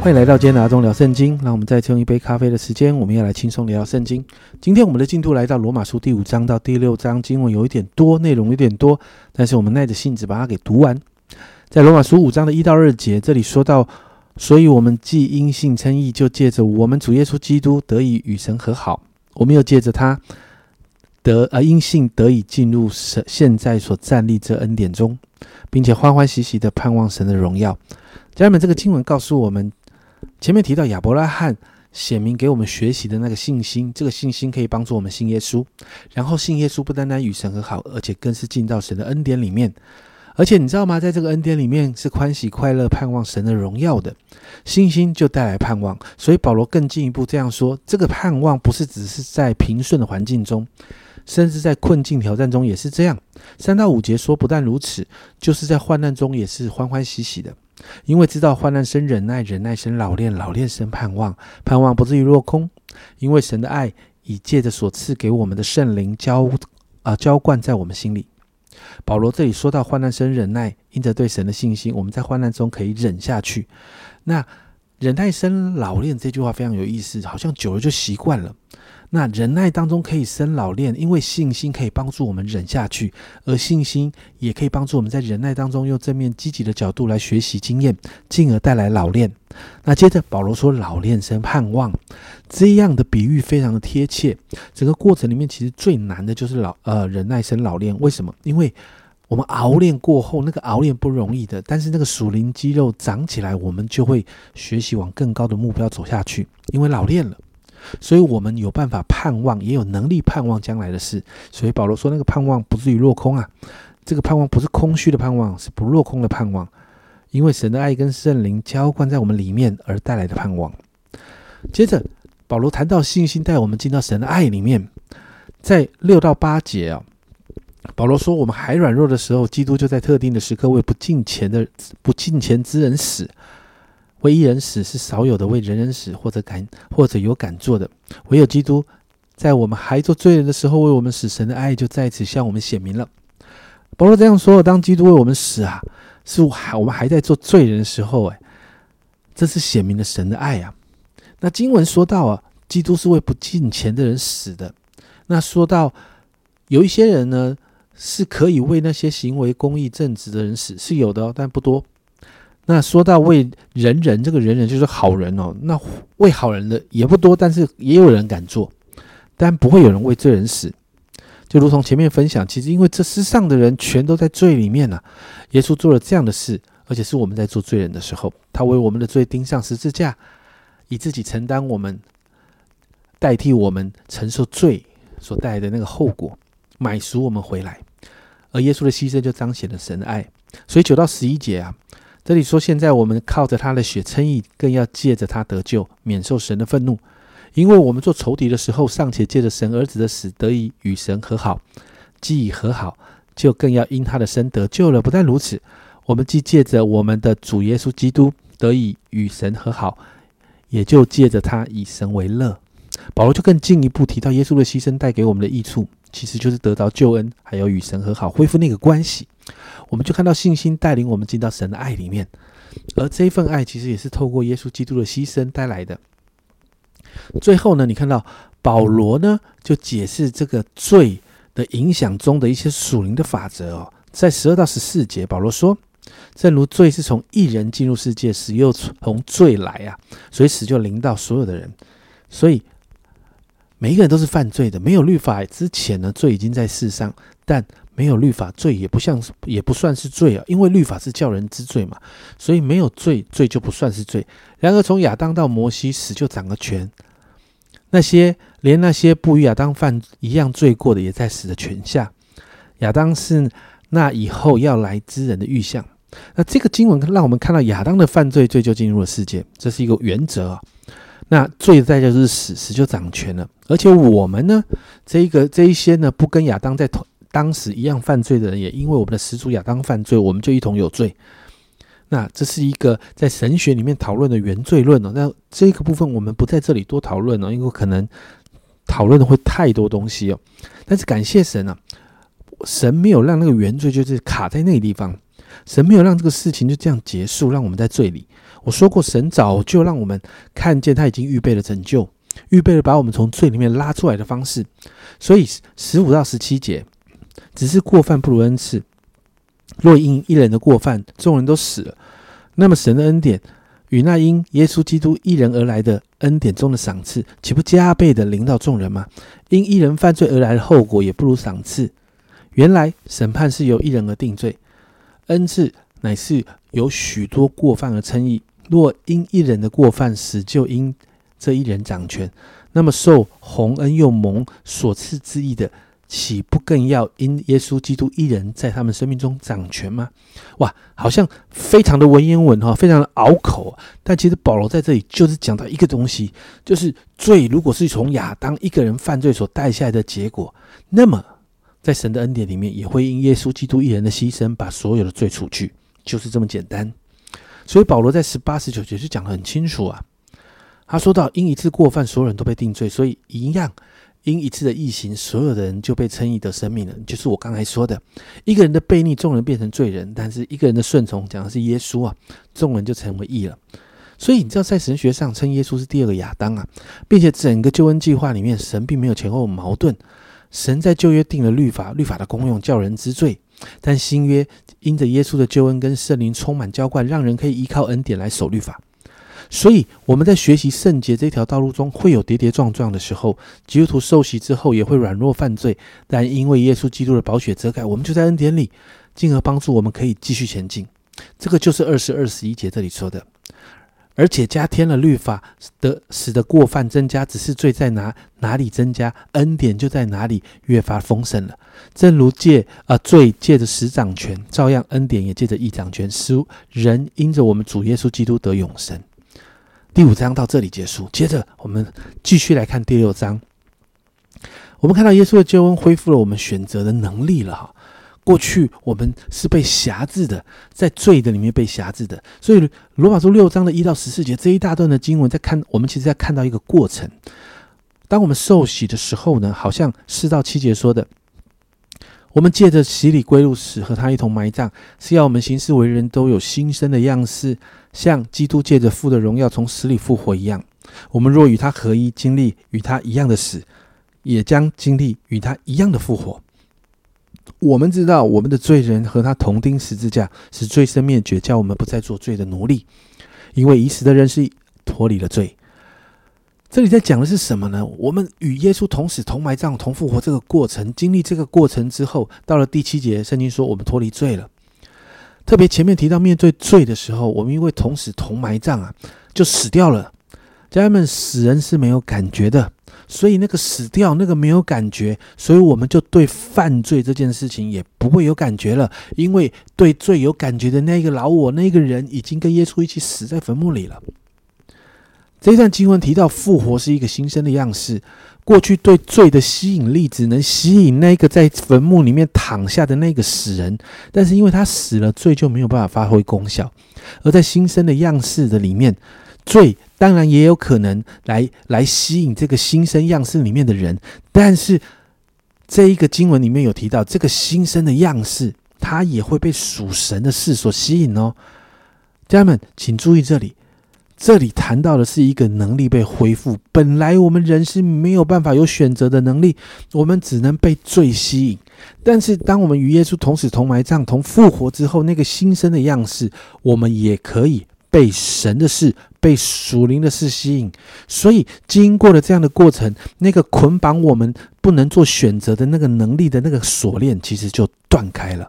欢迎来到今天的阿忠聊圣经。让我们再次用一杯咖啡的时间，我们要来轻松聊聊圣经。今天我们的进度来到罗马书第五章到第六章，经文有一点多，内容有点多，但是我们耐着性子把它给读完。在罗马书五章的一到二节，这里说到，所以我们既因信称义，就借着我们主耶稣基督得以与神和好；我们又借着他得呃因信得以进入神现在所站立这恩典中，并且欢欢喜喜的盼望神的荣耀。家人们，这个经文告诉我们。前面提到亚伯拉罕显明给我们学习的那个信心，这个信心可以帮助我们信耶稣。然后信耶稣不单单与神和好，而且更是进到神的恩典里面。而且你知道吗？在这个恩典里面是欢喜快乐、盼望神的荣耀的。信心就带来盼望，所以保罗更进一步这样说：这个盼望不是只是在平顺的环境中，甚至在困境挑战中也是这样。三到五节说，不但如此，就是在患难中也是欢欢喜喜的。因为知道患难生忍耐，忍耐生老练，老练生盼望，盼望不至于落空。因为神的爱已借着所赐给我们的圣灵浇啊浇灌在我们心里。保罗这里说到患难生忍耐，因着对神的信心，我们在患难中可以忍下去。那忍耐生老练这句话非常有意思，好像久了就习惯了。那忍耐当中可以生老练，因为信心可以帮助我们忍下去，而信心也可以帮助我们在忍耐当中用正面积极的角度来学习经验，进而带来老练。那接着保罗说老练生盼望，这样的比喻非常的贴切。整个过程里面其实最难的就是老呃忍耐生老练，为什么？因为我们熬练过后，那个熬练不容易的，但是那个属灵肌肉长起来，我们就会学习往更高的目标走下去，因为老练了。所以，我们有办法盼望，也有能力盼望将来的事。所以，保罗说，那个盼望不至于落空啊。这个盼望不是空虚的盼望，是不落空的盼望，因为神的爱跟圣灵浇灌在我们里面而带来的盼望。接着，保罗谈到信心带我们进到神的爱里面，在六到八节啊，保罗说，我们还软弱的时候，基督就在特定的时刻为不敬虔的不敬虔之人死。为一人死是少有的，为人人死或者敢或者有敢做的，唯有基督在我们还做罪人的时候为我们死，神的爱就在此向我们显明了。保罗这样说：当基督为我们死啊，是还我们还在做罪人的时候，哎，这是显明了神的爱啊。那经文说到啊，基督是为不敬虔的人死的。那说到有一些人呢，是可以为那些行为公义正直的人死，是有的，哦但不多。那说到为人人，这个人人就是好人哦。那为好人的也不多，但是也有人敢做，但不会有人为罪人死。就如同前面分享，其实因为这世上的人全都在罪里面呢。耶稣做了这样的事，而且是我们在做罪人的时候，他为我们的罪钉上十字架，以自己承担我们，代替我们承受罪所带来的那个后果，买赎我们回来。而耶稣的牺牲就彰显了神的爱。所以九到十一节啊。这里说，现在我们靠着他的血称义，更要借着他得救，免受神的愤怒。因为我们做仇敌的时候，尚且借着神儿子的死得以与神和好；既已和好，就更要因他的生得救了。不但如此，我们既借着我们的主耶稣基督得以与神和好，也就借着他以神为乐。保罗就更进一步提到，耶稣的牺牲带给我们的益处，其实就是得到救恩，还有与神和好，恢复那个关系。我们就看到信心带领我们进到神的爱里面，而这份爱其实也是透过耶稣基督的牺牲带来的。最后呢，你看到保罗呢就解释这个罪的影响中的一些属灵的法则哦，在十二到十四节，保罗说：“正如罪是从一人进入世界，死又从罪来啊，所以死就临到所有的人。所以每一个人都是犯罪的。没有律法之前呢，罪已经在世上，但。”没有律法，罪也不像，也不算是罪啊，因为律法是叫人知罪嘛，所以没有罪，罪就不算是罪。然而从亚当到摩西死就掌了权，那些连那些不与亚当犯一样罪过的，也在死的权下。亚当是那以后要来之人的预象。那这个经文让我们看到亚当的犯罪，罪就进入了世界，这是一个原则啊。那罪的代价就是死，死就掌权了。而且我们呢，这一个这一些呢，不跟亚当在同。当时一样犯罪的人，也因为我们的始祖亚当犯罪，我们就一同有罪。那这是一个在神学里面讨论的原罪论哦。那这个部分我们不在这里多讨论哦，因为可能讨论的会太多东西哦。但是感谢神啊，神没有让那个原罪就是卡在那个地方。神没有让这个事情就这样结束，让我们在罪里。我说过，神早就让我们看见他已经预备了拯救，预备了把我们从罪里面拉出来的方式。所以十五到十七节，只是过犯不如恩赐。若因一人的过犯，众人都死了，那么神的恩典与那因耶稣基督一人而来的恩典中的赏赐，岂不加倍的临到众人吗？因一人犯罪而来的后果，也不如赏赐。原来审判是由一人而定罪，恩赐乃是由许多过犯而称义。若因一人的过犯死，就因这一人掌权，那么受洪恩又蒙所赐之意的，岂不更要因耶稣基督一人在他们生命中掌权吗？哇，好像非常的文言文哈，非常的拗口。但其实保罗在这里就是讲到一个东西，就是罪如果是从亚当一个人犯罪所带下来的结果，那么在神的恩典里面，也会因耶稣基督一人的牺牲，把所有的罪除去，就是这么简单。所以保罗在十八、十九节就讲得很清楚啊。他说到，因一次过犯，所有人都被定罪，所以一样，因一次的异行，所有的人就被称义得生命了。就是我刚才说的，一个人的悖逆，众人变成罪人；但是一个人的顺从，讲的是耶稣啊，众人就成为义了。所以你知道，在神学上称耶稣是第二个亚当啊，并且整个救恩计划里面，神并没有前后矛盾。神在旧约定了律法，律法的功用叫人知罪。但新约因着耶稣的救恩跟圣灵充满浇灌，让人可以依靠恩典来守律法。所以我们在学习圣洁这条道路中，会有跌跌撞撞的时候。基督徒受洗之后也会软弱犯罪，但因为耶稣基督的宝血遮盖，我们就在恩典里，进而帮助我们可以继续前进。这个就是二十二十一节这里说的。而且加添了律法的，使得过犯增加，只是罪在哪哪里增加，恩典就在哪里越发丰盛了。正如借啊罪借着使掌权，照样恩典也借着义掌权，使人因着我们主耶稣基督得永生。第五章到这里结束，接着我们继续来看第六章。我们看到耶稣的救恩恢复了我们选择的能力了哈。过去我们是被辖制的，在罪的里面被辖制的，所以罗马书六章的一到十四节这一大段的经文，在看我们其实在看到一个过程。当我们受洗的时候呢，好像四到七节说的，我们借着洗礼归入死，和他一同埋葬，是要我们行事为人都有新生的样式，像基督借着父的荣耀从死里复活一样。我们若与他合一，经历与他一样的死，也将经历与他一样的复活。我们知道，我们的罪人和他同钉十字架，使罪身灭绝，叫我们不再做罪的奴隶。因为已死的人是脱离了罪。这里在讲的是什么呢？我们与耶稣同死、同埋葬、同复活这个过程，经历这个过程之后，到了第七节，圣经说我们脱离罪了。特别前面提到面对罪的时候，我们因为同死同埋葬啊，就死掉了。家人们，死人是没有感觉的。所以那个死掉，那个没有感觉，所以我们就对犯罪这件事情也不会有感觉了，因为对罪有感觉的那个老我，那个人已经跟耶稣一起死在坟墓里了。这一段经文提到复活是一个新生的样式，过去对罪的吸引力只能吸引那个在坟墓里面躺下的那个死人，但是因为他死了，罪就没有办法发挥功效，而在新生的样式的里面。罪当然也有可能来来吸引这个新生样式里面的人，但是这一个经文里面有提到，这个新生的样式，它也会被属神的事所吸引哦。家人们，请注意这里，这里谈到的是一个能力被恢复。本来我们人是没有办法有选择的能力，我们只能被罪吸引。但是当我们与耶稣同死、同埋葬、同复活之后，那个新生的样式，我们也可以。被神的事、被属灵的事吸引，所以经过了这样的过程，那个捆绑我们不能做选择的那个能力的那个锁链，其实就断开了。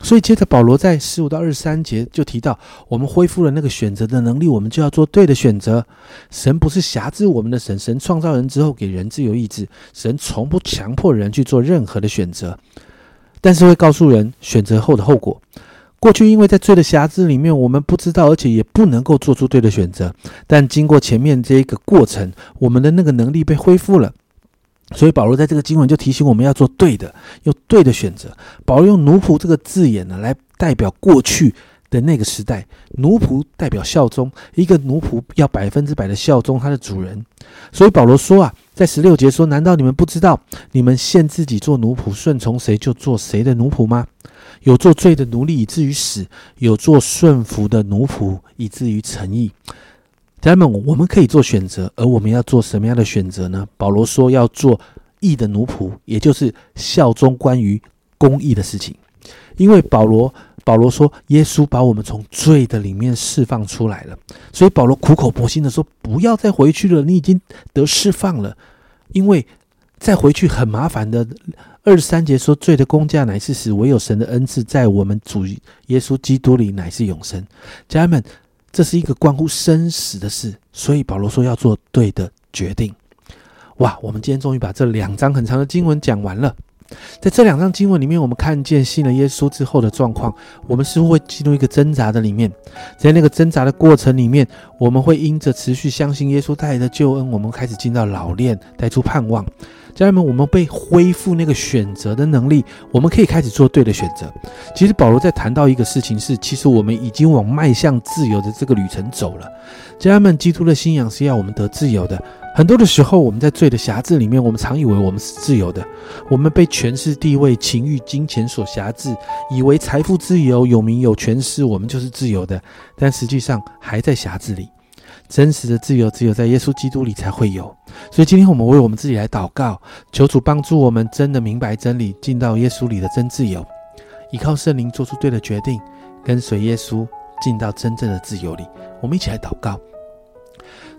所以接着保罗在十五到二十三节就提到，我们恢复了那个选择的能力，我们就要做对的选择。神不是辖制我们的神，神创造人之后给人自由意志，神从不强迫人去做任何的选择，但是会告诉人选择后的后果。过去因为在罪的辖制里面，我们不知道，而且也不能够做出对的选择。但经过前面这一个过程，我们的那个能力被恢复了。所以保罗在这个经文就提醒我们要做对的，有对的选择。保罗用奴仆这个字眼呢，来代表过去的那个时代。奴仆代表效忠，一个奴仆要百分之百的效忠他的主人。所以保罗说啊，在十六节说：“难道你们不知道，你们现自己做奴仆，顺从谁就做谁的奴仆吗？”有做罪的奴隶以至于死，有做顺服的奴仆以至于成义。家人们，我们可以做选择，而我们要做什么样的选择呢？保罗说要做义的奴仆，也就是效忠关于公义的事情。因为保罗保罗说，耶稣把我们从罪的里面释放出来了，所以保罗苦口婆心的说，不要再回去了，你已经得释放了。因为再回去很麻烦的。二十三节说，罪的工价乃是死，唯有神的恩赐在我们主耶稣基督里乃是永生。家人们。这是一个关乎生死的事，所以保罗说要做对的决定。哇，我们今天终于把这两章很长的经文讲完了。在这两章经文里面，我们看见信了耶稣之后的状况，我们似乎会进入一个挣扎的里面。在那个挣扎的过程里面，我们会因着持续相信耶稣带来的救恩，我们开始进到老练，带出盼望。家人们，我们被恢复那个选择的能力，我们可以开始做对的选择。其实保罗在谈到一个事情是，其实我们已经往迈向自由的这个旅程走了。家人们，基督的信仰是要我们得自由的。很多的时候，我们在罪的辖制里面，我们常以为我们是自由的，我们被权势、地位、情欲、金钱所辖制，以为财富自由、有名有权势，我们就是自由的。但实际上还在辖制里。真实的自由只有在耶稣基督里才会有，所以今天我们为我们自己来祷告，求主帮助我们真的明白真理，进到耶稣里的真自由，依靠圣灵做出对的决定，跟随耶稣进到真正的自由里。我们一起来祷告：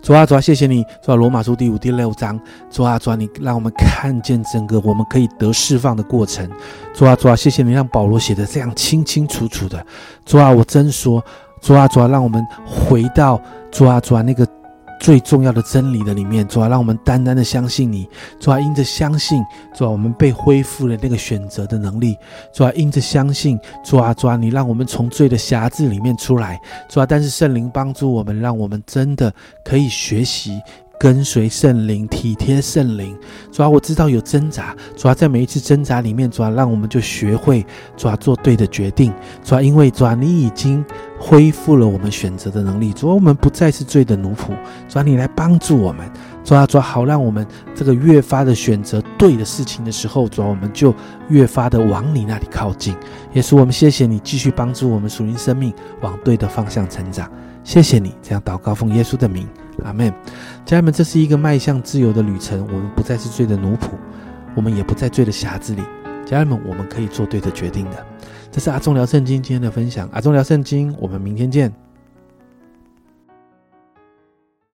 主啊，主啊，谢谢你，主啊，罗马书第五、第六章，主啊，主啊，你让我们看见整个我们可以得释放的过程。主啊，主啊，谢谢你让保罗写的这样清清楚楚的。主啊，我真说。主啊，主啊，让我们回到主啊，主啊那个最重要的真理的里面。主啊，让我们单单的相信你。主啊，因着相信，主啊，我们被恢复了那个选择的能力。主啊，因着相信，主啊，主啊，你让我们从罪的辖制里面出来。主啊，但是圣灵帮助我们，让我们真的可以学习。跟随圣灵，体贴圣灵。主要我知道有挣扎，主要在每一次挣扎里面，主要让我们就学会主要做对的决定。主要因为主要你已经恢复了我们选择的能力，主要我们不再是罪的奴仆。主要你来帮助我们，主要主要好让我们这个越发的选择对的事情的时候，主要我们就越发的往你那里靠近。也是我们谢谢你继续帮助我们属灵生命往对的方向成长。谢谢你这样祷告奉耶稣的名。阿门，家人们，这是一个迈向自由的旅程。我们不再是罪的奴仆，我们也不在罪的匣子里。家人们，我们可以做对的决定的。这是阿忠聊圣经今天的分享。阿忠聊圣经，我们明天见。